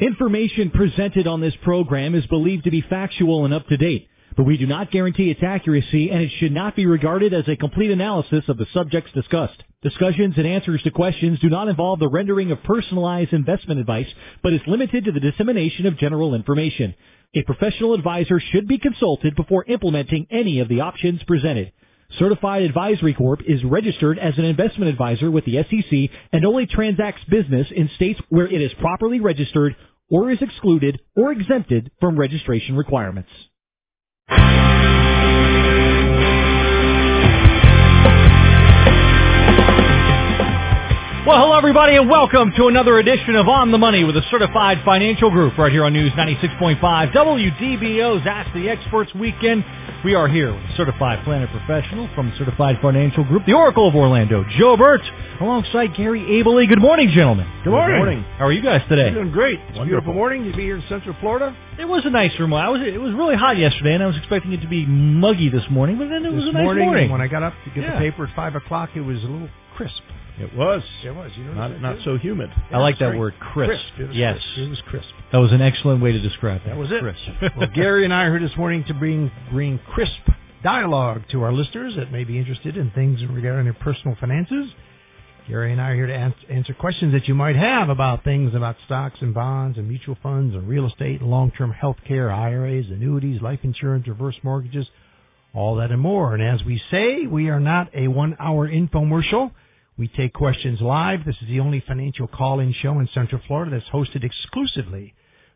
Information presented on this program is believed to be factual and up to date, but we do not guarantee its accuracy and it should not be regarded as a complete analysis of the subjects discussed. Discussions and answers to questions do not involve the rendering of personalized investment advice, but is limited to the dissemination of general information. A professional advisor should be consulted before implementing any of the options presented. Certified Advisory Corp is registered as an investment advisor with the SEC and only transacts business in states where it is properly registered or is excluded or exempted from registration requirements. Well, hello everybody and welcome to another edition of On the Money with a certified financial group right here on News 96.5 WDBO's Ask the Experts Weekend. We are here with certified planner professional from Certified Financial Group, the Oracle of Orlando, Joe Burt, alongside Gary Abley. Good morning, gentlemen. Good morning. Good morning. How are you guys today? Doing great. It's a beautiful morning to be here in Central Florida. It was a nice room. I was it was really hot yesterday, and I was expecting it to be muggy this morning, but then it was a nice morning, morning. When I got up to get Yeah. the paper at five o'clock, it was a little crisp. It was. It was. You know Not, not so humid. I like that word, crisp. It yes, crisp. It was crisp. that was an excellent way to describe it. That was it. Crisp. well, Gary and I are here this morning to bring bring crisp dialogue to our listeners that may be interested in things regarding their personal finances. Gary and I are here to ans- answer questions that you might have about things about stocks and bonds and mutual funds and real estate and long-term health care, IRAs, annuities, life insurance, reverse mortgages, all that and more. And as we say, we are not a one-hour infomercial. We take questions live. This is the only financial call-in show in Central Florida that's hosted exclusively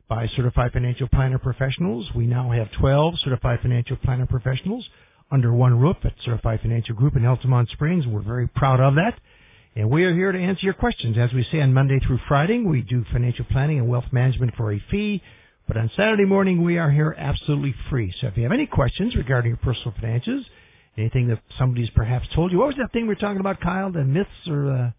by certified financial planner professionals. We now have 12 certified financial planner professionals under one roof at Certified Financial Group in Altamonte Springs. We're very proud of that. And we are here to answer your questions. As we say on Monday through Friday, we do financial planning and wealth management for a fee. But on Saturday morning, we are here absolutely free. So if you have any questions regarding your personal finances, anything that somebody's perhaps told you, what was that thing we were talking about, Kyle? The myths or, uh,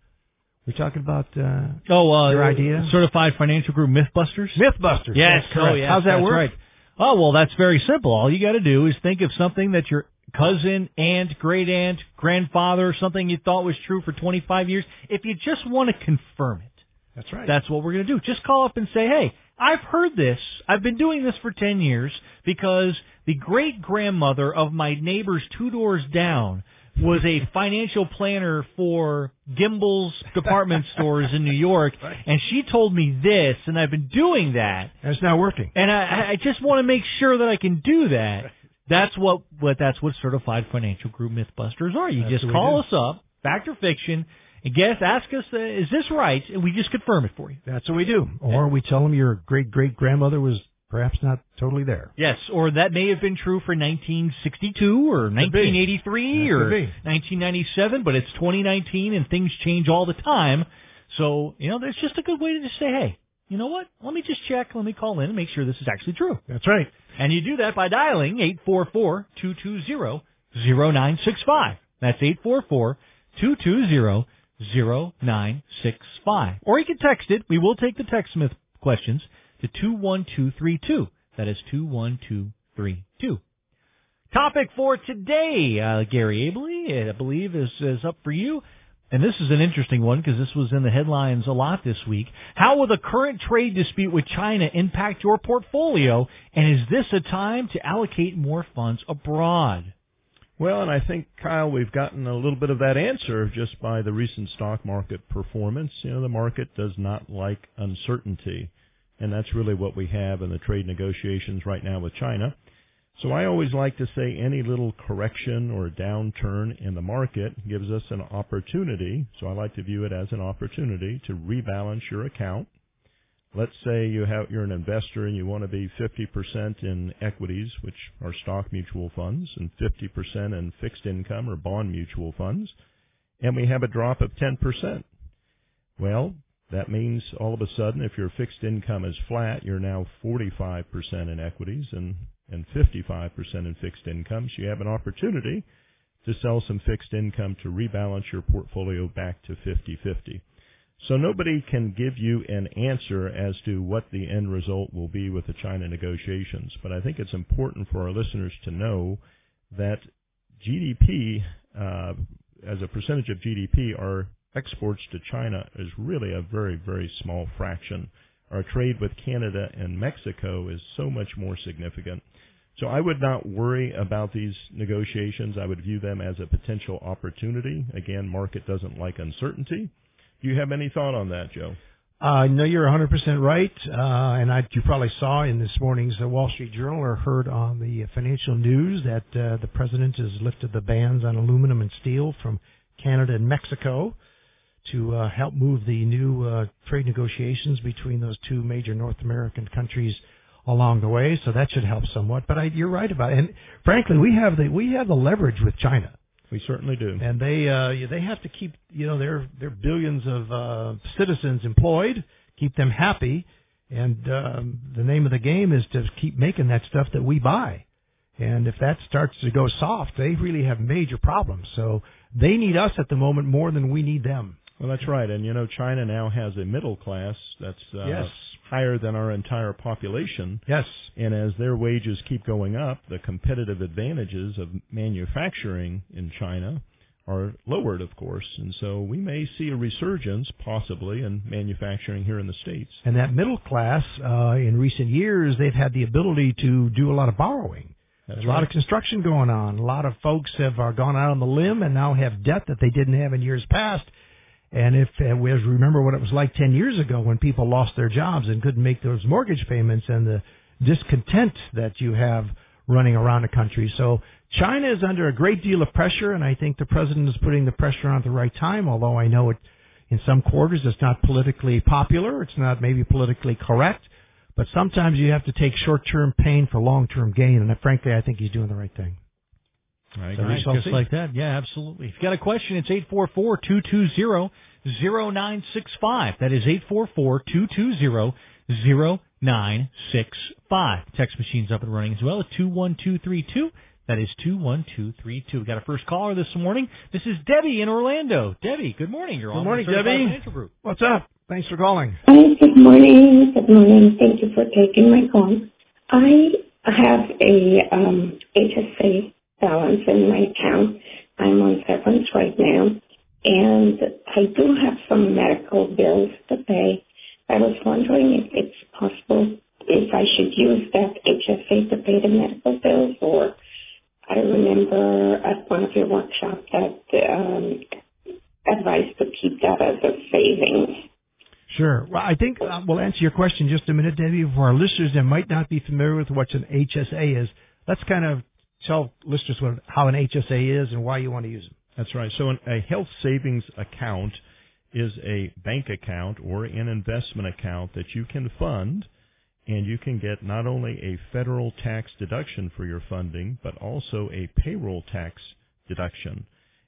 we're talking about, uh, Oh, uh, Your idea? Certified Financial Group Mythbusters. Mythbusters. Yes, That's correct. oh, yes, How's that that's work? Right. Oh well, that's very simple. All you got to do is think of something that your cousin, aunt, great aunt, grandfather, something you thought was true for 25 years. If you just want to confirm it, That's right. that's what we're going to do. Just call up and say, "Hey, I've heard this. I've been doing this for 10 years because the great grandmother of my neighbors two doors down." Was a financial planner for Gimbel's department stores in New York, Right. and she told me this, and I've been doing that, And it's not working. and I, I just want to make sure that I can do that. That's what, what that's what certified financial group MythBusters are. You That's just call us up, fact or fiction, and guess, ask us, uh, is this right? And we just confirm it for you. That's what we do. Or we tell them your great great grandmother was perhaps not totally there. Yes, or that may have been true for 1962 or 1983 or 1997, but it's 2019 and things change all the time. So, you know, there's just a good way to just say, hey, you know what? Let me just check. Let me call in and make sure this is actually true. That's right. And you do that by dialing 844-220-0965. That's 844-220-0965. Or you can text it. We will take the TextSmith questions to 21232. That is 21232. Topic for today, uh, Gary Abley, I believe is, is up for you. And this is an interesting one because this was in the headlines a lot this week. How will the current trade dispute with China impact your portfolio? And is this a time to allocate more funds abroad? Well, and I think, Kyle, we've gotten a little bit of that answer just by the recent stock market performance. You know, the market does not like uncertainty. And that's really what we have in the trade negotiations right now with China. So I always like to say any little correction or downturn in the market gives us an opportunity. So I like to view it as an opportunity to rebalance your account. Let's say you have, you're an investor and you want to be 50% in equities, which are stock mutual funds, and 50% in fixed income or bond mutual funds, and we have a drop of 10%. Well, that means all of a sudden if your fixed income is flat, you're now 45% in equities and, and 55% in fixed income. So you have an opportunity to sell some fixed income to rebalance your portfolio back to 50-50. So nobody can give you an answer as to what the end result will be with the China negotiations, but I think it's important for our listeners to know that GDP, uh, as a percentage of GDP, our exports to China is really a very, very small fraction our trade with Canada and Mexico is so much more significant. So I would not worry about these negotiations. I would view them as a potential opportunity. Again, market doesn't like uncertainty. Do you have any thought on that, Joe? Uh, no, you're 100% right. Uh, and I, you probably saw in this morning's uh, Wall Street Journal or heard on the financial news that uh, the president has lifted the bans on aluminum and steel from Canada and Mexico to uh, help move the new uh, trade negotiations between those two major North American countries along the way. So that should help somewhat. But I, you're right about it. And frankly, we have the we have the leverage with China. We certainly do. And they uh, they have to keep you know their their billions of uh, citizens employed, keep them happy, and um, the name of the game is to keep making that stuff that we buy. And if that starts to go soft, they really have major problems. So they need us at the moment more than we need them. Well, that's right. And you know, China now has a middle class that's uh, yes. higher than our entire population. Yes. And as their wages keep going up, the competitive advantages of manufacturing in China are lowered, of course. And so we may see a resurgence, possibly, in manufacturing here in the States. And that middle class, uh, in recent years, they've had the ability to do a lot of borrowing. That's There's a lot of construction going on. A lot of folks have uh, gone out on the limb and now have debt that they didn't have in years past. And if uh, we remember what it was like 10 years ago when people lost their jobs and couldn't make those mortgage payments and the discontent that you have running around the country. So China is under a great deal of pressure and I think the president is putting the pressure on at the right time, although I know it in some quarters it's not politically popular, it's not maybe politically correct, but sometimes you have to take short-term pain for long-term gain and frankly I think he's doing the right thing. I All right, just like that. Yeah, absolutely. If you got a question, it's 844-220-0965. That is 844-220-0965. Text machine's up and running as well at 21232. That is 21232. We got a first caller this morning. This is Debbie in Orlando. Debbie, good morning. You're Good on morning, the Certified Debbie. Financial Group. What's up? Thanks for calling. Hi, good morning. Good morning. Thank you for taking my call. I have a um, HSA balance in my account. I'm on severance right now, and I do have some medical bills to pay. I was wondering if it's possible if I should use that HSA to pay the medical bills, or I remember at one of your workshops that um, advised to keep that as a savings. Sure. Well, I think uh, we'll answer your question just a minute, Debbie. For our listeners that might not be familiar with what an HSA is, let's kind of tell listeners what, how an HSA is and why you want to use it. That's right. So an, a health savings account is a bank account or an investment account that you can fund and you can get not only a federal tax deduction for your funding, but also a payroll tax deduction.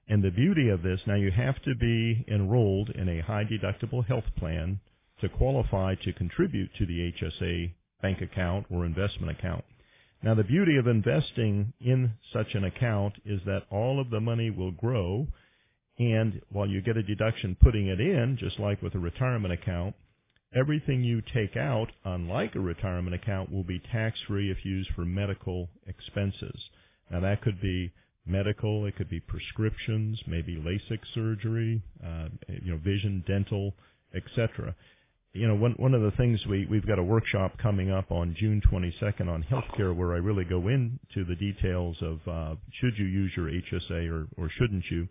And the beauty of this, now you have to be enrolled in a high deductible health plan to qualify to contribute to the HSA bank account or investment account. Now the beauty of investing in such an account is that all of the money will grow and while you get a deduction putting it in, just like with a retirement account, everything you take out, unlike a retirement account, will be tax free if used for medical expenses. Now that could be medical, it could be prescriptions, maybe LASIK surgery, uh, you know, vision, dental, etc. You know, one one of the things we we've got a workshop coming up on June 22nd on healthcare where I really go into the details of uh, should you use your HSA or or shouldn't you.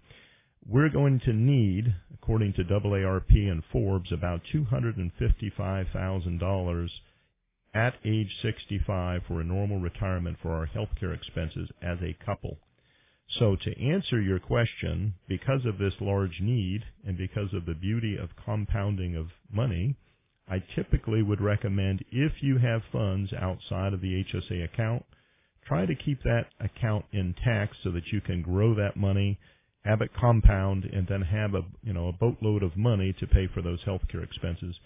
We're going to need, according to AARP and Forbes, about $255,000 at age 65 for a normal retirement for our healthcare expenses as a couple. So to answer your question, because of this large need and because of the beauty of compounding of money, I typically would recommend if you have funds outside of the HSA account, try to keep that account intact so that you can grow that money, have it compound, and then have a you know a boatload of money to pay for those healthcare expenses.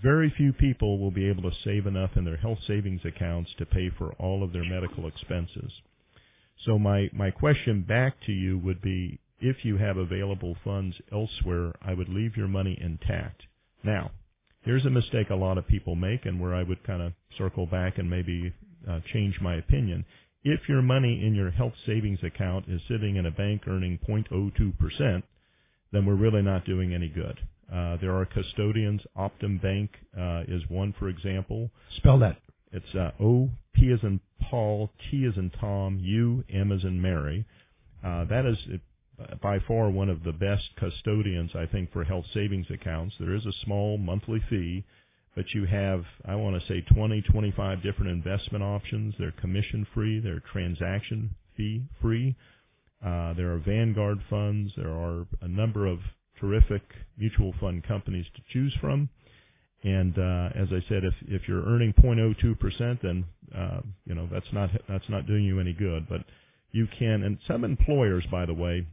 Very few people will be able to save enough in their health savings accounts to pay for all of their medical expenses. So my, my question back to you would be, if you have available funds elsewhere, I would leave your money intact. Now, here's a mistake a lot of people make and where I would kind of circle back and maybe uh, change my opinion. If your money in your health savings account is sitting in a bank earning 0.02%, then we're really not doing any good. Uh, there are custodians. Optum Bank uh, is one, for example. Spell that. It's uh, O P as in Paul, T as in Tom, U M as in Mary. Uh, that is by far one of the best custodians, I think, for health savings accounts. There is a small monthly fee, but you have, I want to say, 20, 25 different investment options. They're commission free. They're transaction fee free. Uh, there are Vanguard funds. There are a number of terrific mutual fund companies to choose from. And uh, as I said, if if you're earning 0.02 percent, then uh, you know that's not that's not doing you any good. But you can, and some employers, by the way,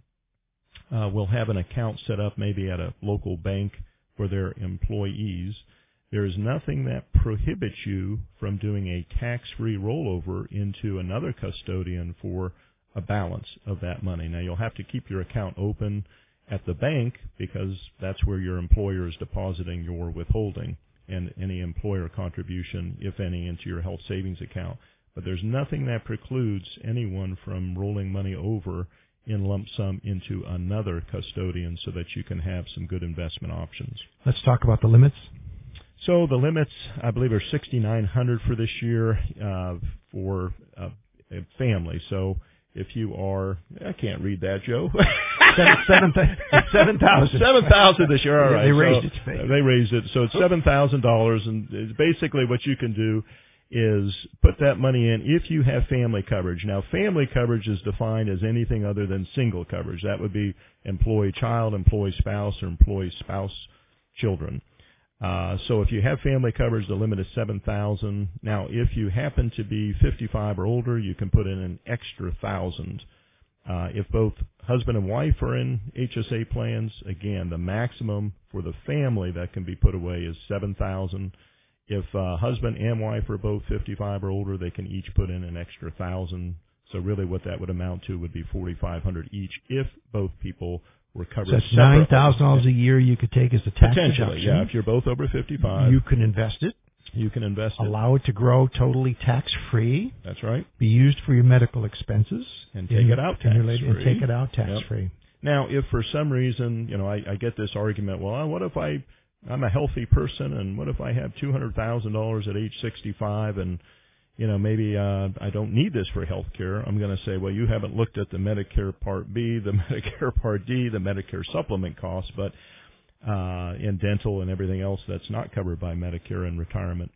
uh, will have an account set up maybe at a local bank for their employees. There is nothing that prohibits you from doing a tax-free rollover into another custodian for a balance of that money. Now you'll have to keep your account open at the bank because that's where your employer is depositing your withholding and any employer contribution, if any, into your health savings account. But there's nothing that precludes anyone from rolling money over in lump sum into another custodian so that you can have some good investment options. Let's talk about the limits. So the limits, I believe, are 6,900 for this year uh, for uh, a family. So if you are, I can't read that, Joe. seven, seven, thousand. Seven thousand this year. All right. They raised so, it. They raised it. So it's seven thousand dollars, and it's basically what you can do is put that money in if you have family coverage. Now, family coverage is defined as anything other than single coverage. That would be employee child, employee spouse, or employee spouse children. Uh, so if you have family coverage, the limit is seven thousand. Now, if you happen to be fifty-five or older, you can put in an extra thousand. Uh, if both husband and wife are in HSA plans, again, the maximum for the family that can be put away is seven thousand. If uh, husband and wife are both 55 or older, they can each put in an extra thousand. So really, what that would amount to would be 4,500 each if both people were covered. So that's nine thousand dollars a year you could take as a tax Potentially, deduction. yeah. If you're both over 55, You can invest it, you can invest allow it to grow totally tax free, That's right. be used for your medical expenses, And take in- it out your late- and take it out tax Yep. free. Now, if for some reason, you know, I, I get this argument, well, what if I, I'm a healthy person, and what if I have two hundred thousand dollars at age sixty-five, and you know, maybe uh, I don't need this for health care. I'm going to say, well, you haven't looked at the Medicare Part B, the Medicare Part D, the Medicare supplement costs, but uh, in dental and everything else that's not covered by Medicare and retirement.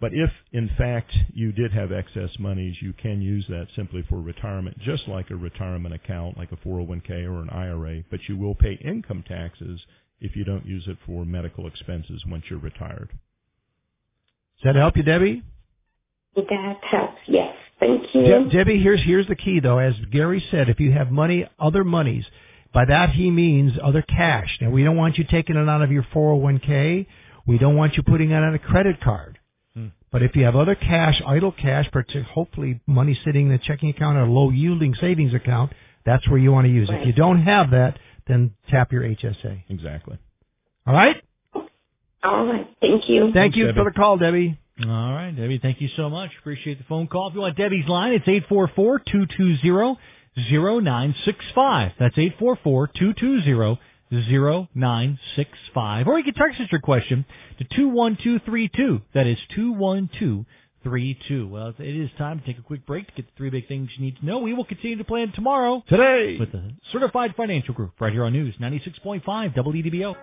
But if, in fact, you did have excess monies, you can use that simply for retirement, just like a retirement account, like a 401k or an IRA, but you will pay income taxes if you don't use it for medical expenses once you're retired. Does that help you, Debbie? That helps. Yes. Thank you. De- Debbie, here's here's the key though. As Gary said, if you have money, other monies, by that he means other cash. Now we don't want you taking it out of your 401k. We don't want you putting it on a credit card. Hmm. But if you have other cash, idle cash, partic- hopefully money sitting in a checking account or a low yielding savings account, that's where you want to use it. If you don't have that, then tap your HSA. Exactly. All right? All right. Thank you. Thank you Debbie. for the call, Debbie. All right, Debbie, thank you so much. Appreciate the phone call. If you want Debbie's line, it's 844-220-0965. That's 844-220-0965. Or you can text us your question to 21232. That is 21232. Well, it is time to take a quick break to get the three big things you need to know. We will continue to plan tomorrow Today. with the Certified Financial Group right here on News 96.5 WDBO.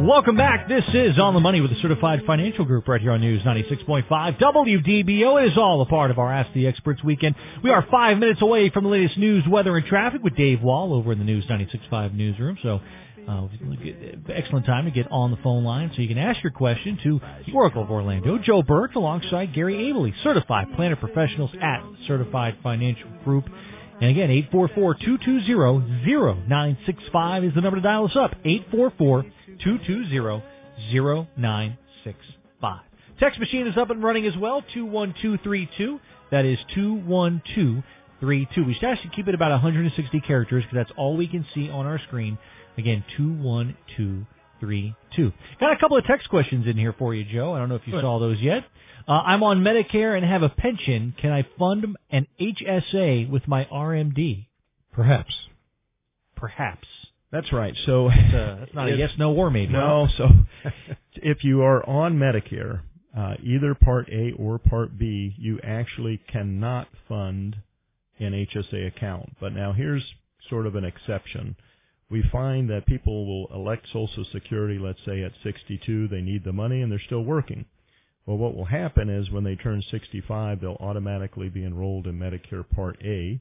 Welcome back. This is On the Money with the Certified Financial Group right here on News 96.5 WDBO. It is all a part of our Ask the Experts weekend. We are five minutes away from the latest news, weather, and traffic with Dave Wall over in the News 96.5 newsroom. So, uh, excellent time to get on the phone line so you can ask your question to the Oracle of Orlando, Joe Burt, alongside Gary Abley, Certified Planner Professionals at Certified Financial Group. And again, 844-220-0965 is the number to dial us up. 844-220-0965. Text machine is up and running as well, 21232. That is 21232. We should actually keep it about 160 characters because that's all we can see on our screen. Again, 21232. Got a couple of text questions in here for you, Joe. I don't know if you Good. saw those yet. Uh, I'm on Medicare and have a pension. Can I fund an HSA with my RMD? Perhaps. perhaps. That's right. So That's, uh, that's not a yes, no, or maybe. No. So if you are on Medicare, uh, either Part A or Part B, you actually cannot fund an HSA account. But now here's sort of an exception. We find that people will elect Social Security, let's say at 62, they need the money and they're still working. Well, what will happen is when they turn 65, they'll automatically be enrolled in Medicare Part A.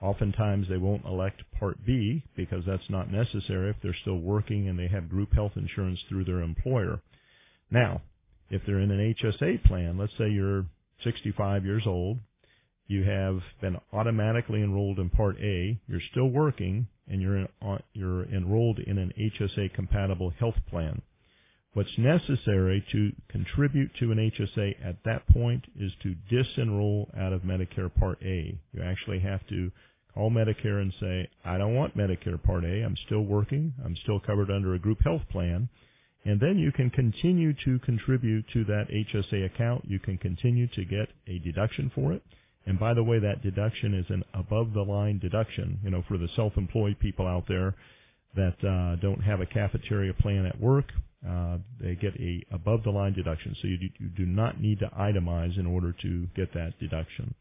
Oftentimes they won't elect Part B because that's not necessary if they're still working and they have group health insurance through their employer. Now, if they're in an HSA plan, let's say you're 65 years old, you have been automatically enrolled in Part A, you're still working, and you're uh, you're enrolled in an HSA compatible health plan. What's necessary to contribute to an HSA at that point is to disenroll out of Medicare Part A. You actually have to call Medicare and say, I don't want Medicare Part A. I'm still working. I'm still covered under a group health plan. And then you can continue to contribute to that HSA account. You can continue to get a deduction for it. And by the way, that deduction is an above the line deduction. You know, for the self-employed people out there that uh, don't have a cafeteria plan at work, uh, they get a above the line deduction. So you do, you do not need to itemize in order to get that deduction,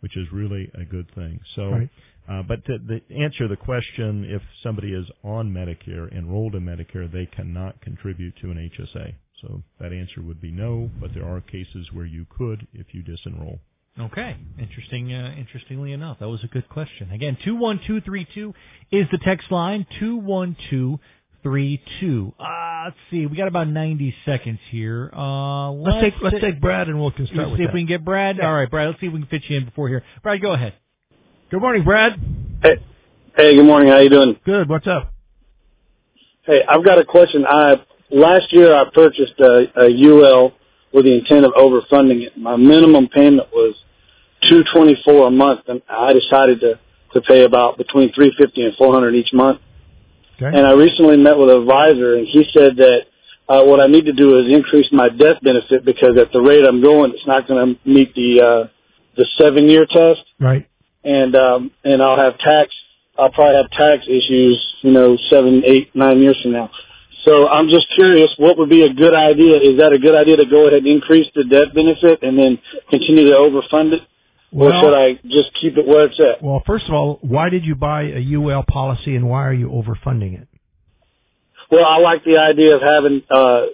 which is really a good thing. So, Right. uh, but to, the answer the question, if somebody is on Medicare, enrolled in Medicare, they cannot contribute to an HSA. So that answer would be no, but there are cases where you could if you disenroll. Okay, interesting. Uh, interestingly enough, that was a good question. Again, two one two three two is the text line. Two one two three two. Uh, let's see. We got about ninety seconds here. Uh, Let's take let's take Brad and we'll can start Let's with see if we can get Brad. All right, Brad. Let's see if we can fit you in before here. Brad, go ahead. Good morning, Brad. Hey, hey, good morning. How you doing? Good. What's up? Hey, I've got a question. I last year I purchased a, a UL with the intent of overfunding it. My minimum payment was two twenty four a month, and I decided to to pay about between three fifty and four hundred each month. Okay. And I recently met with an advisor, and he said that uh, what I need to do is increase my death benefit because at the rate I'm going, it's not going to meet the uh, the seven year test. Right. and um and I'll have tax I'll probably have tax issues, you know, seven, eight, nine years from now. So I'm just curious, what would be a good idea? Is that a good idea to go ahead and increase the death benefit and then continue to overfund it? or should I just keep it where it's at? Well, first of all, why did you buy a UL policy and why are you overfunding it? Well, I like the idea of having uh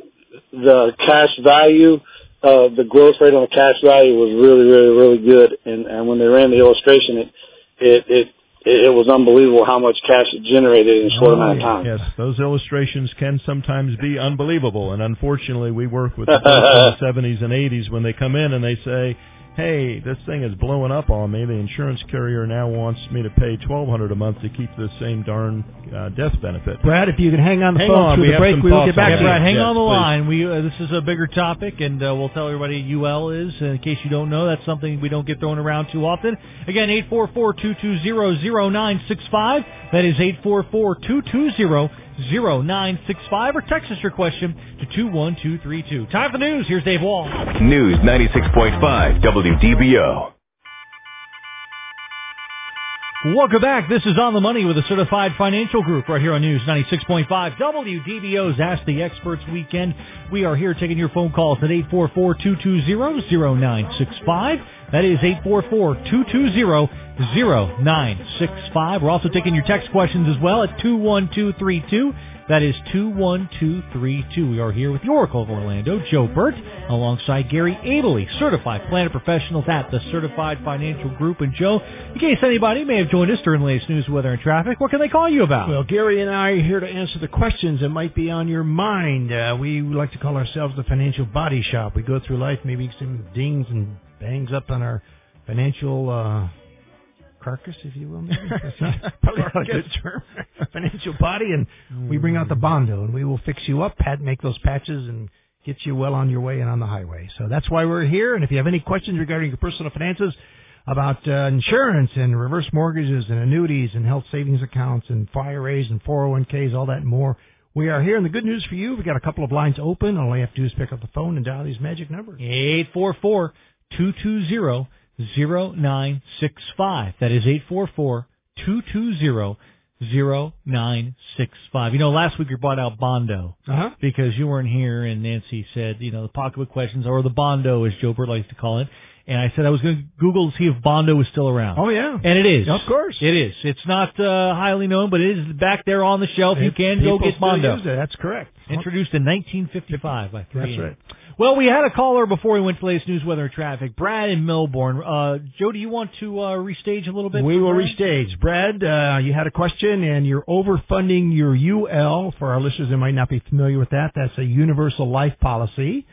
the cash value, uh the growth rate on the cash value was really, really, really good and, and when they ran the illustration it it it it was unbelievable how much cash it generated in a short Oh, amount of oh, time. Yes, those illustrations can sometimes be unbelievable, and unfortunately, we work with the folks in the 70s and 80s when they come in and they say, "Hey, this thing is blowing up on me. The insurance carrier now wants me to pay 1,200 a month to keep the same darn uh, death benefit." Brad, if you can hang on the Hang phone on, through we the have break, some we will get back to you. Brad, hang Yes, on the please. line. We uh, this is a bigger topic, and uh, we'll tell everybody UL is. Uh, in case you don't know, that's something we don't get thrown around too often. Again, eight four four two two zero zero nine six five. That is eight four four two two zero zero nine six five. Or text us your question to two one two three two. Time for the news. Here's Dave Wall. News 96.5 WDBO. Welcome back. This is On the Money with a certified financial group right here on News 96.5 WDBO's Ask the Experts weekend. We are here taking your phone calls at 844-220-0965. That is 844-220-0965. We're also taking your text questions as well at 21232. That is 21232. We are here with the Oracle of Orlando, Joe Burt, alongside Gary Abley, certified planner professionals at the Certified Financial Group. And Joe, in case anybody may have joined us during the latest news, weather, and traffic, what can they call you about? Well, Gary and I are here to answer the questions that might be on your mind. Uh, we like to call ourselves the financial body shop. We go through life, maybe some dings and bangs up on our financial uh, carcass, if you will. Maybe probably a good term. financial body, and we bring out the bondo, and we will fix you up, pat, make those patches, and get you well on your way and on the highway. So that's why we're here. And if you have any questions regarding your personal finances, about uh, insurance and reverse mortgages and annuities and health savings accounts and IRAs and 401ks, all that and more. We are here, and the good news for you, we've got a couple of lines open. All you have to do is pick up the phone and dial these magic numbers. 844 220 0965. That is 844 220 zero nine six five. You know, last week we brought out Bondo Uh huh. because you weren't here, and Nancy said, you know, the pocketbook questions or the Bondo, as Joe Burt likes to call it. And I said I was going to Google to see if Bondo was still around. Oh yeah. And it is. Of course. It is. It's not uh, highly known, but it is back there on the shelf. You can go get Bondo. it, That's correct. Introduced in 1955 by 3 That's right. Well, we had a caller before we went to latest news, weather, and traffic. Brad in Melbourne. Uh, Joe, do you want to uh, restage a little bit? We will Brad? restage. Brad, uh, you had a question, and you're overfunding your UL. For our listeners that might not be familiar with that, that's a universal life policy.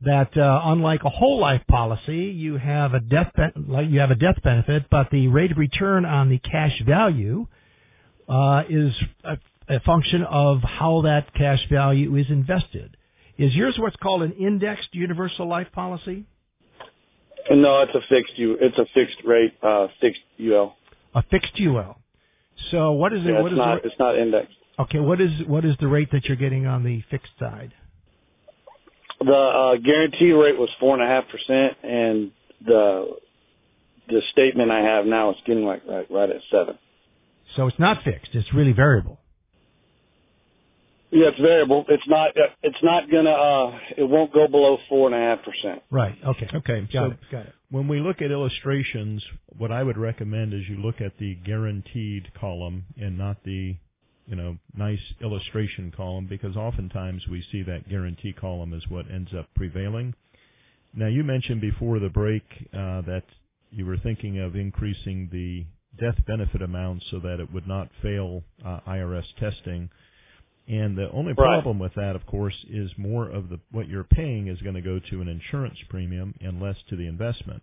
That uh, unlike a whole life policy, you have a death ben- like you have a death benefit, but the rate of return on the cash value uh, is a, a function of how that cash value is invested. Is yours what's called an indexed universal life policy? No, it's a fixed U. It's a fixed rate, uh, fixed UL. A fixed UL. So what is it? Yeah, what it's is the- not. It's not indexed. Okay, what is what is the rate that you're getting on the fixed side? The uh, guarantee rate was four and a half percent, and the the statement I have now is getting like right, right at seven. So it's not fixed; it's really variable. Yeah, it's variable. It's not. uh, It's not gonna. uh It won't go below four and a half percent. Right. Okay. Okay, Got so it. Got it. when we look at illustrations, what I would recommend is you look at the guaranteed column and not the, you know, nice illustration column because oftentimes we see that guarantee column is what ends up prevailing. Now you mentioned before the break uh, that you were thinking of increasing the death benefit amount so that it would not fail uh, IRS testing. And the only Right. problem with that, of course, is more of the what you're paying is going to go to an insurance premium and less to the investment.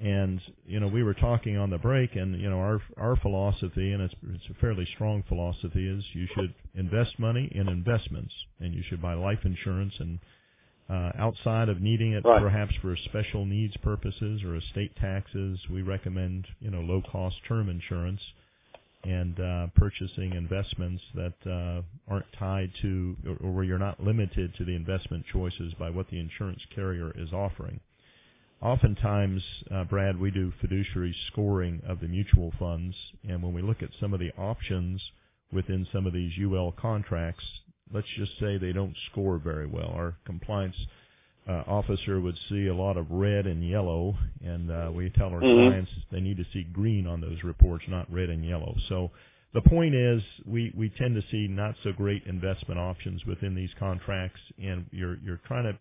And you know, we were talking on the break, and you know, our our philosophy, and it's it's a fairly strong philosophy, is you should invest money in investments, and you should buy life insurance, and uh, outside of needing it Right. perhaps for special needs purposes or estate taxes, we recommend you know low cost term insurance and uh, purchasing investments that uh, aren't tied to or, where you're not limited to the investment choices by what the insurance carrier is offering. Oftentimes, uh, Brad, we do fiduciary scoring of the mutual funds, and when we look at some of the options within some of these UL contracts, let's just say they don't score very well. Our compliance uh, officer would see a lot of red and yellow, and uh, we tell our Mhm. clients they need to see green on those reports, not red and yellow. So the point is, we, we tend to see not so great investment options within these contracts, and you're you're trying to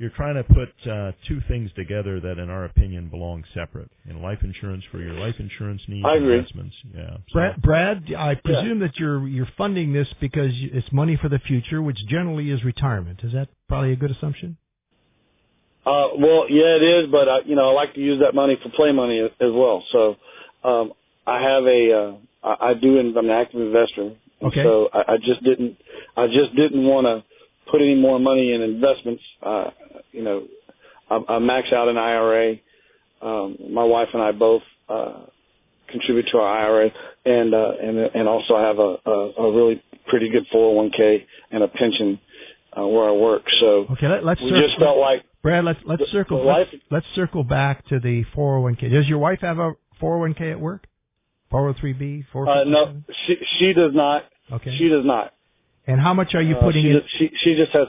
you're trying to put uh, two things together that, in our opinion, belong separate. And life insurance for your life insurance needs, I agree. investments. Yeah. So- Brad, Brad, I presume that you're you're funding this because it's money for the future, which generally is retirement. Is that probably a good assumption? Uh, well, yeah, it is, but I, you know, I like to use that money for play money as well. So, um, I have a, uh, I, I do, I'm an active investor. Okay. So I, I just didn't, I just didn't want to put any more money in investments. Uh, you know, I, I max out an IRA. Um, my wife and I both, uh, contribute to our IRA and, uh, and, and also I have a, a, a really pretty good 401k and a pension, uh, where I work. So Okay, let, let's we circle, just felt like Brad. Let's let's the- circle the let's, life- let's circle back to the 401k. Does your wife have a 401k at work? 403b, Uh, 457? no, she she does not. Okay. She does not. and how much are you Uh, putting she in? She she just has.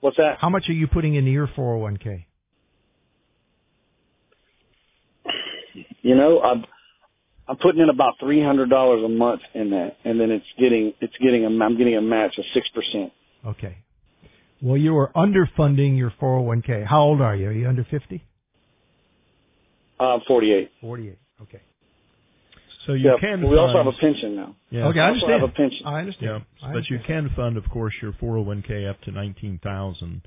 What's that? How much are you putting into your 401k? You know, I'm I'm putting in about three hundred dollars a month in that, and then it's getting it's getting a I'm getting a match of six percent. Okay. Well, you are underfunding your 401k. How old are you? Are you under 50? Uh, forty eight. 48. Okay. So you Yeah. can. but we also have a pension now. Yeah. Okay, I We also understand. have a pension. I Yeah, understand. I but you can fund, of course, your 401k up to 19,000.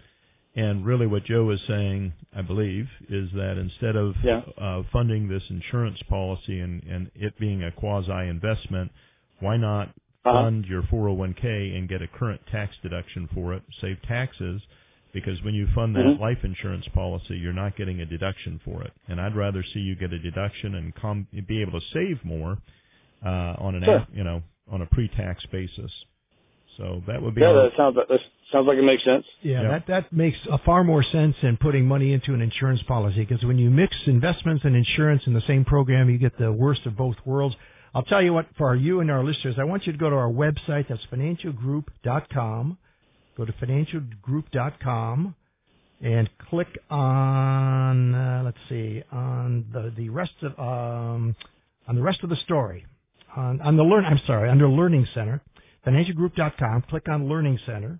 And really, what Joe is saying, I believe, is that instead of Yeah. uh, funding this insurance policy and, and it being a quasi investment, why not Uh-huh. fund your 401k and get a current tax deduction for it, save taxes? Because when you fund that Mhm. life insurance policy, you're not getting a deduction for it. And I'd rather see you get a deduction and com- be able to save more uh, on an Sure. you know on a pre-tax basis. So that would be Yeah, our- that sounds that sounds like it makes sense. Yeah, Yeah. that that makes a far more sense than putting money into an insurance policy because when you mix investments and insurance in the same program, you get the worst of both worlds. I'll tell you what, for you and our listeners, I want you to go to our website. That's financialgroup.com. Go to financialgroup.com and click on, uh, let's see, on the, the rest of, um, on the rest of the story. On, on the learn, I'm sorry, under Learning Center, financialgroup.com, click on Learning Center,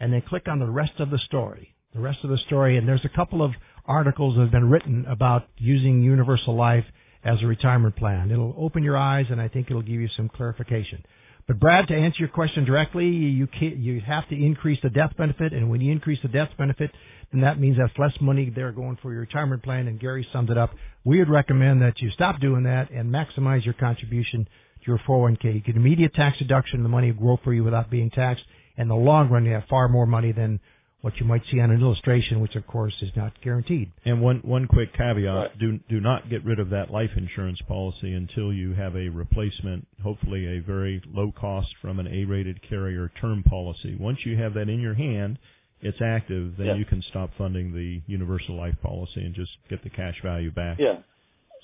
and then click on the rest of the story. The rest of the story, and there's a couple of articles that have been written about using universal life as a retirement plan. It'll open your eyes, and I think it'll give you some clarification. But Brad, to answer your question directly, you can't, you have to increase the death benefit, and when you increase the death benefit, then that means that's less money there going for your retirement plan. And Gary summed it up. We would recommend that you stop doing that and maximize your contribution to your 401k. You get immediate tax deduction, the money will grow for you without being taxed. In the long run, you have far more money than what you might see on an illustration, which of course is not guaranteed. And one one quick caveat: Right. do do not get rid of that life insurance policy until you have a replacement, hopefully a very low cost from an A-rated carrier term policy. Once you have that in your hand, it's active. Then Yeah. you can stop funding the universal life policy and just get the cash value back. Yeah.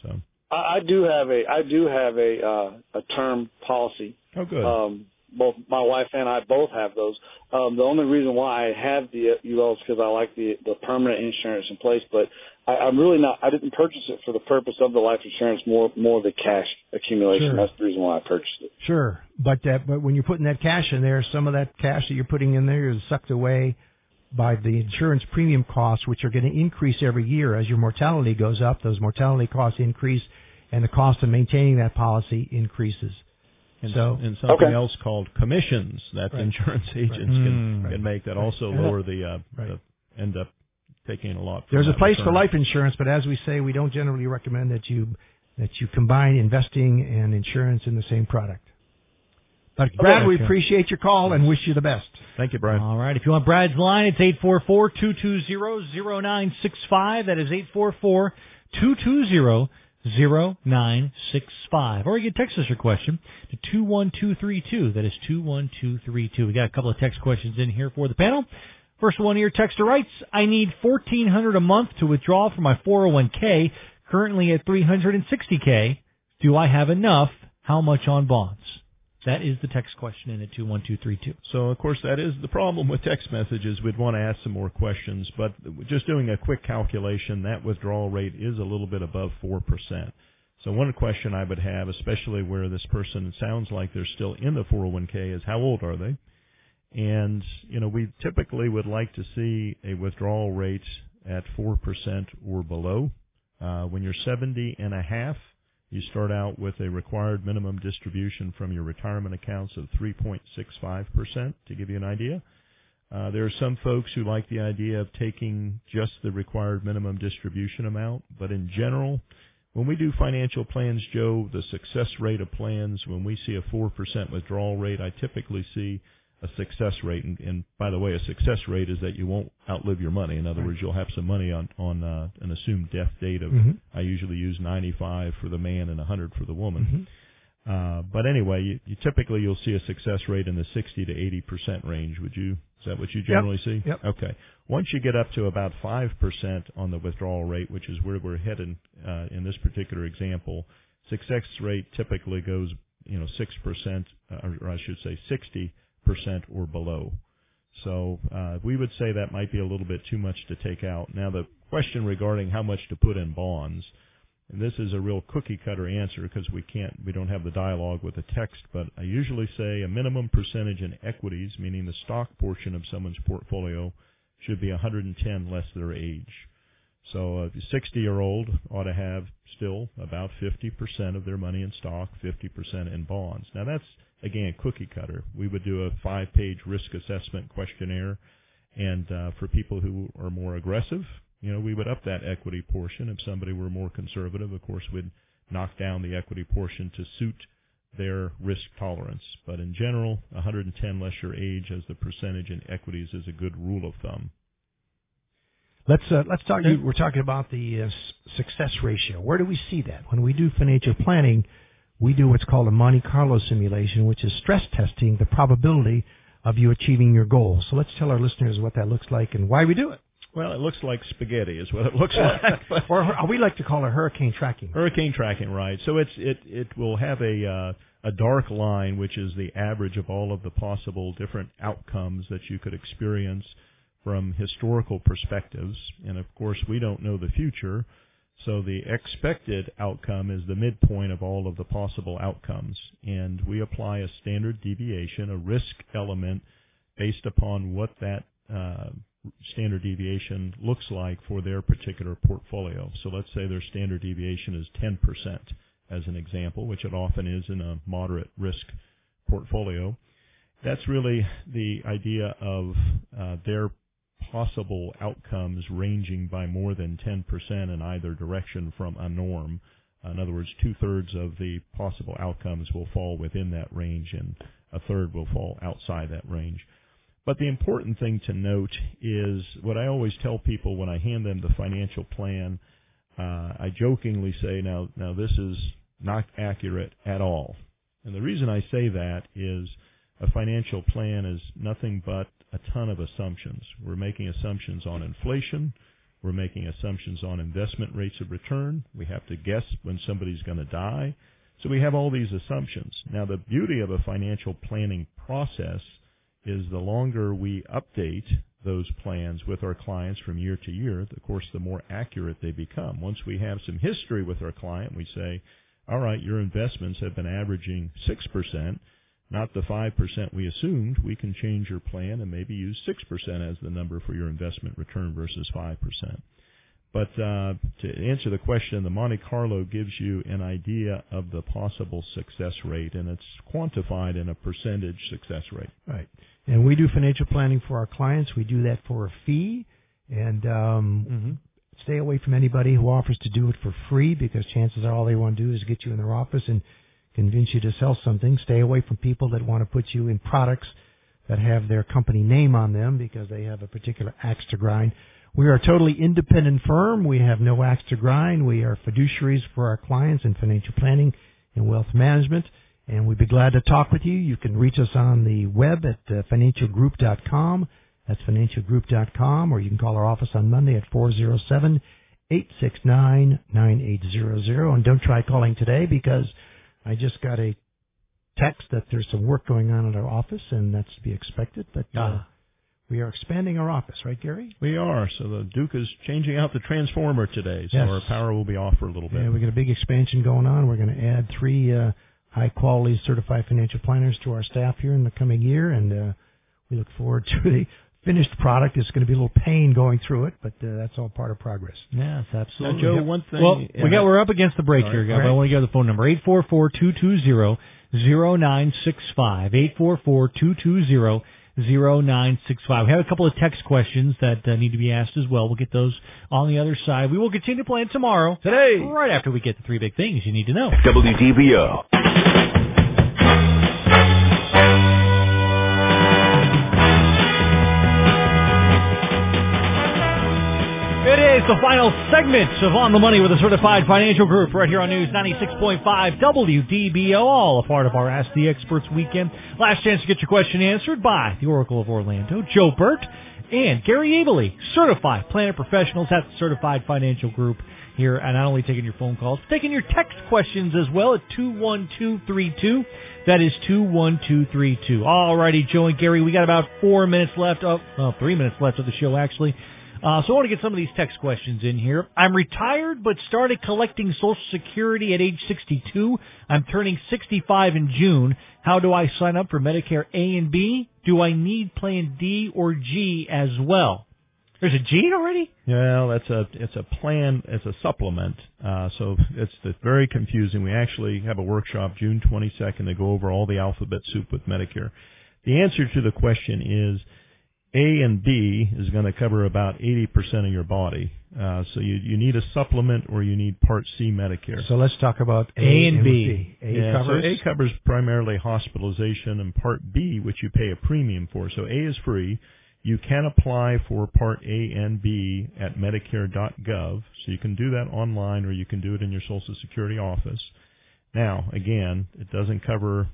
So, I, I do have a I do have a uh, a term policy. oh, good. Um, both my wife and I both have those. Um, the only reason why I have the UL is because I like the the permanent insurance in place. But I, I'm really not. I didn't purchase it for the purpose of the life insurance. More more the cash accumulation. Sure. That's the reason why I purchased it. Sure, but uh, but when you're putting that cash in there, some of that cash that you're putting in there is sucked away by the insurance premium costs, which are going to increase every year as your mortality goes up. Those mortality costs increase, and the cost of maintaining that policy increases. And, so- and something Okay. else called commissions that Right. insurance agents Right. can Mm. can make that also And lower the, uh, Right. the end up taking a lot. There's a that place for life insurance, but as we say, we don't generally recommend that you that you combine investing and insurance in the same product. But Brad, we appreciate your call and wish you the best. Thank you, Brian. All right. If you want Brad's line, it's 844-220-0965. That is 844-220-0965. Or you can text us your question to 21232. That is 21232. We got a couple of text questions in here for the panel. First one here, texter writes, I need 1400 a month to withdraw from my 401k, currently at 360k. Do I have enough? How much on bonds? That is the text question in at 21232. So, of course, that is the problem with text messages. We'd want to ask some more questions, but just doing a quick calculation, that withdrawal rate is a little bit above 4%. So one question I would have, especially where this person sounds like they're still in the 401k, is how old are they? And, you know, we typically would like to see a withdrawal rate at 4% or below. Uh, when you're 70 and a half, you start out with a required minimum distribution from your retirement accounts of 3.65% to give you an idea. Uh, there are some folks who like the idea of taking just the required minimum distribution amount, but in general, when we do financial plans, Joe, the success rate of plans, when we see a 4% withdrawal rate, I typically see a success rate. And, and by the way, a success rate is that you won't outlive your money. In other Right. words, you'll have some money on, on uh, an assumed death date of, Mhm. I usually use 95 for the man and 100 for the woman. Mhm. Uh, but anyway, you, you typically you'll see a success rate in the 60 to 80 percent range. Would you? Is that what you generally see? Yep. Okay. Once you get up to about five percent on the withdrawal rate, which is where we're headed uh, in this particular example, success rate typically goes, you know, six percent, or, or I should say, 60 percent or below. So uh, we would say that might be a little bit too much to take out. Now the question regarding how much to put in bonds. And this is a real cookie cutter answer because we can't, we don't have the dialogue with the text, but I usually say a minimum percentage in equities, meaning the stock portion of someone's portfolio, should be 110 less their age. So a 60 year old ought to have still about 50% of their money in stock, 50% in bonds. Now that's, again, cookie cutter. We would do a five page risk assessment questionnaire. And uh, for people who are more aggressive, you know, we would up that equity portion. If somebody were more conservative, of course, we'd knock down the equity portion to suit their risk tolerance. But in general, 110 less your age as the percentage in equities is a good rule of thumb. Let's uh, let's talk. You, we're talking about the uh, success ratio. Where do we see that? When we do financial planning, we do what's called a Monte Carlo simulation, which is stress testing the probability of you achieving your goals. So let's tell our listeners what that looks like and why we do it. Well, it looks like spaghetti is what it looks like. or we like to call it hurricane tracking. Hurricane tracking, right? So it's it it will have a uh, a dark line, which is the average of all of the possible different outcomes that you could experience from historical perspectives. And of course, we don't know the future. So the expected outcome is the midpoint of all of the possible outcomes. And we apply a standard deviation, a risk element, based upon what that uh, standard deviation looks like for their particular portfolio. So let's say their standard deviation is 10% as an example, which it often is in a moderate risk portfolio. That's really the idea of uh, their possible outcomes ranging by more than 10% in either direction from a norm. In other words, two thirds of the possible outcomes will fall within that range and a third will fall outside that range. But the important thing to note is what I always tell people when I hand them the financial plan. Uh, I jokingly say, now, now this is not accurate at all. And the reason I say that is a financial plan is nothing but a ton of assumptions. We're making assumptions on inflation. We're making assumptions on investment rates of return. We have to guess when somebody's going to die. So we have all these assumptions. Now the beauty of a financial planning process is the longer we update those plans with our clients from year to year, of course, the more accurate they become. Once we have some history with our client, we say, all right, your investments have been averaging 6% not the 5% we assumed, we can change your plan and maybe use 6% as the number for your investment return versus 5%. But uh, to answer the question, the Monte Carlo gives you an idea of the possible success rate, and it's quantified in a percentage success rate. Right. And we do financial planning for our clients. We do that for a fee, and um, mm-hmm. stay away from anybody who offers to do it for free because chances are all they want to do is get you in their office and convince you to sell something. Stay away from people that want to put you in products that have their company name on them because they have a particular axe to grind. We are a totally independent firm. We have no axe to grind. We are fiduciaries for our clients in financial planning and wealth management. And we'd be glad to talk with you. You can reach us on the web at uh, financialgroup.com. That's financialgroup.com. Or you can call our office on Monday at 407 869 9800. And don't try calling today because I just got a text that there's some work going on at our office, and that's to be expected. But uh, ah. we are expanding our office, right, Gary? We are. So the Duke is changing out the transformer today, so yes. our power will be off for a little bit. Yeah, we got a big expansion going on. We're going to add three uh, high quality certified financial planners to our staff here in the coming year, and uh, we look forward to the finished product. It's going to be a little pain going through it, but uh, that's all part of progress. Yes, absolutely. Now, Joe, one thing. Well, we got we're up against the break here, guys. Right. I want to give to the phone number eight four four two two zero zero nine six five eight four four two two zero zero nine six five. We have a couple of text questions that uh, need to be asked as well. We'll get those on the other side. We will continue playing tomorrow. Today, right after we get the three big things you need to know. WDBO. It's the final segment of On the Money with a Certified Financial Group right here on News 96.5 WDBO, all a part of our Ask the Experts weekend. Last chance to get your question answered by the Oracle of Orlando, Joe Burt, and Gary Abely, certified planner professionals at the Certified Financial Group here, and not only taking your phone calls, taking your text questions as well at 21232. That is 21232. All righty, Joe and Gary, we got about four minutes left of, well, three minutes left of the show actually. Uh, so I want to get some of these text questions in here. I'm retired but started collecting Social Security at age 62. I'm turning 65 in June. How do I sign up for Medicare A and B? Do I need Plan D or G as well? There's a G already? Yeah, that's a it's a plan. It's a supplement. Uh, so it's, it's very confusing. We actually have a workshop June 22nd to go over all the alphabet soup with Medicare. The answer to the question is a and B is going to cover about 80% of your body. Uh, so you, you need a supplement or you need Part C Medicare. So let's talk about A, a and B. A yeah, covers? So A covers primarily hospitalization and Part B, which you pay a premium for. So A is free. You can apply for Part A and B at Medicare.gov. So you can do that online or you can do it in your Social Security office. Now, again, it doesn't cover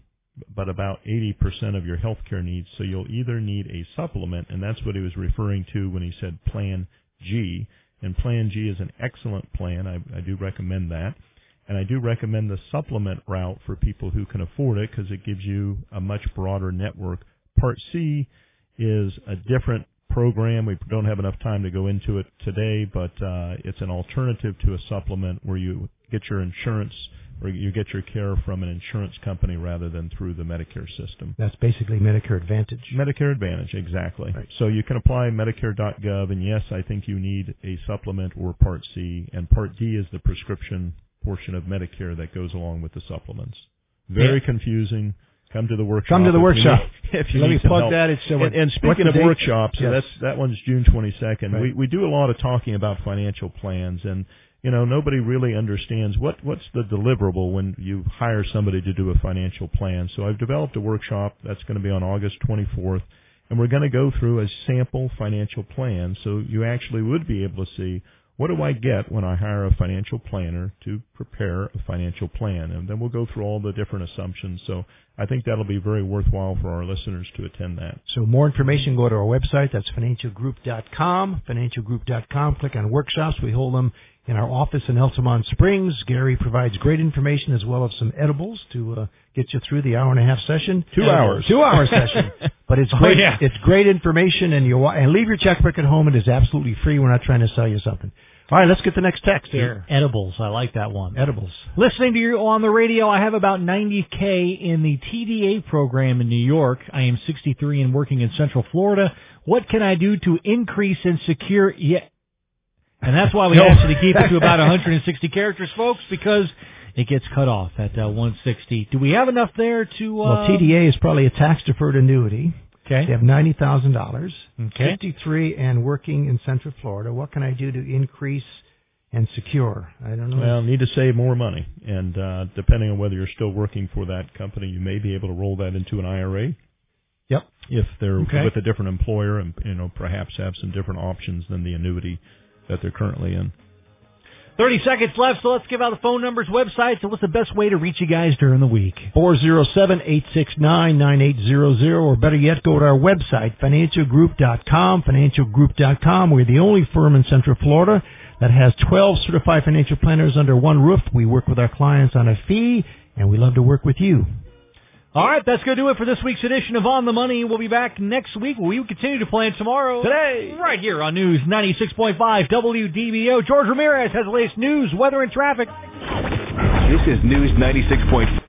but about 80% of your health care needs. So you'll either need a supplement, and that's what he was referring to when he said Plan G. And Plan G is an excellent plan. I, I do recommend that. And I do recommend the supplement route for people who can afford it because it gives you a much broader network. Part C is a different program. We don't have enough time to go into it today, but uh, it's an alternative to a supplement where you get your insurance or you get your care from an insurance company rather than through the Medicare system. That's basically Medicare Advantage. Medicare Advantage, exactly. Right. So you can apply Medicare.gov, and yes, I think you need a supplement or Part C, and Part D is the prescription portion of Medicare that goes along with the supplements. Very Yeah. confusing. Come to the workshop. Come to the if you workshop. need- if you Let me plug help. that. It's uh, And, and speaking of date? workshops, Yes. that's that one's June 22nd. Right. We we do a lot of talking about financial plans, and you know nobody really understands what what's the deliverable when you hire somebody to do a financial plan. So I've developed a workshop that's going to be on August 24th, and we're going to go through a sample financial plan, so you actually would be able to see what do I get when I hire a financial planner to prepare a financial plan? And then we'll go through all the different assumptions. So I think that'll be very worthwhile for our listeners to attend that. So more information, go to our website. That's financialgroup.com. Financialgroup.com. Click on workshops. We hold them in our office in Altamonte Springs. Gary provides great information as well as some edibles to uh, get you through the hour and a half session. Two Edibles. hours. Two hour session. But it's Oh, great. yeah. It's great information, and you wa- and leave your checkbook at home. It is absolutely free. We're not trying to sell you something. All right, let's get the next text here. Edibles. I like that one. Edibles. Listening to you on the radio, I have about 90K in the TDA program in New York. I am 63 and working in Central Florida. What can I do to increase and secure? Yeah. And that's why we No. asked you to keep it to about 160 characters, folks, because it gets cut off at uh, 160. Do we have enough there to? Uh, Well, TDA is probably a tax deferred annuity. Okay. They have ninety thousand dollars. Okay. Fifty-three and working in Central Florida. What can I do to increase and secure? I don't know. Well, need to save more money, and uh, depending on whether you're still working for that company, you may be able to roll that into an IRA. Yep. If they're Okay. with a different employer, and you know perhaps have some different options than the annuity that they're currently in. 30 seconds left, so let's give out the phone numbers, websites, and what's the best way to reach you guys during the week. 407-869-9800 or better yet go to our website financialgroup.com financialgroup.com we're the only firm in central florida that has 12 certified financial planners under one roof we work with our clients on a fee and we love to work with you All right, that's going to do it for this week's edition of On the Money. We'll be back next week. We will continue to plan tomorrow. Today. Right here on News 96.5 WDBO. George Ramirez has the latest news, weather, and traffic. This is News 96.5.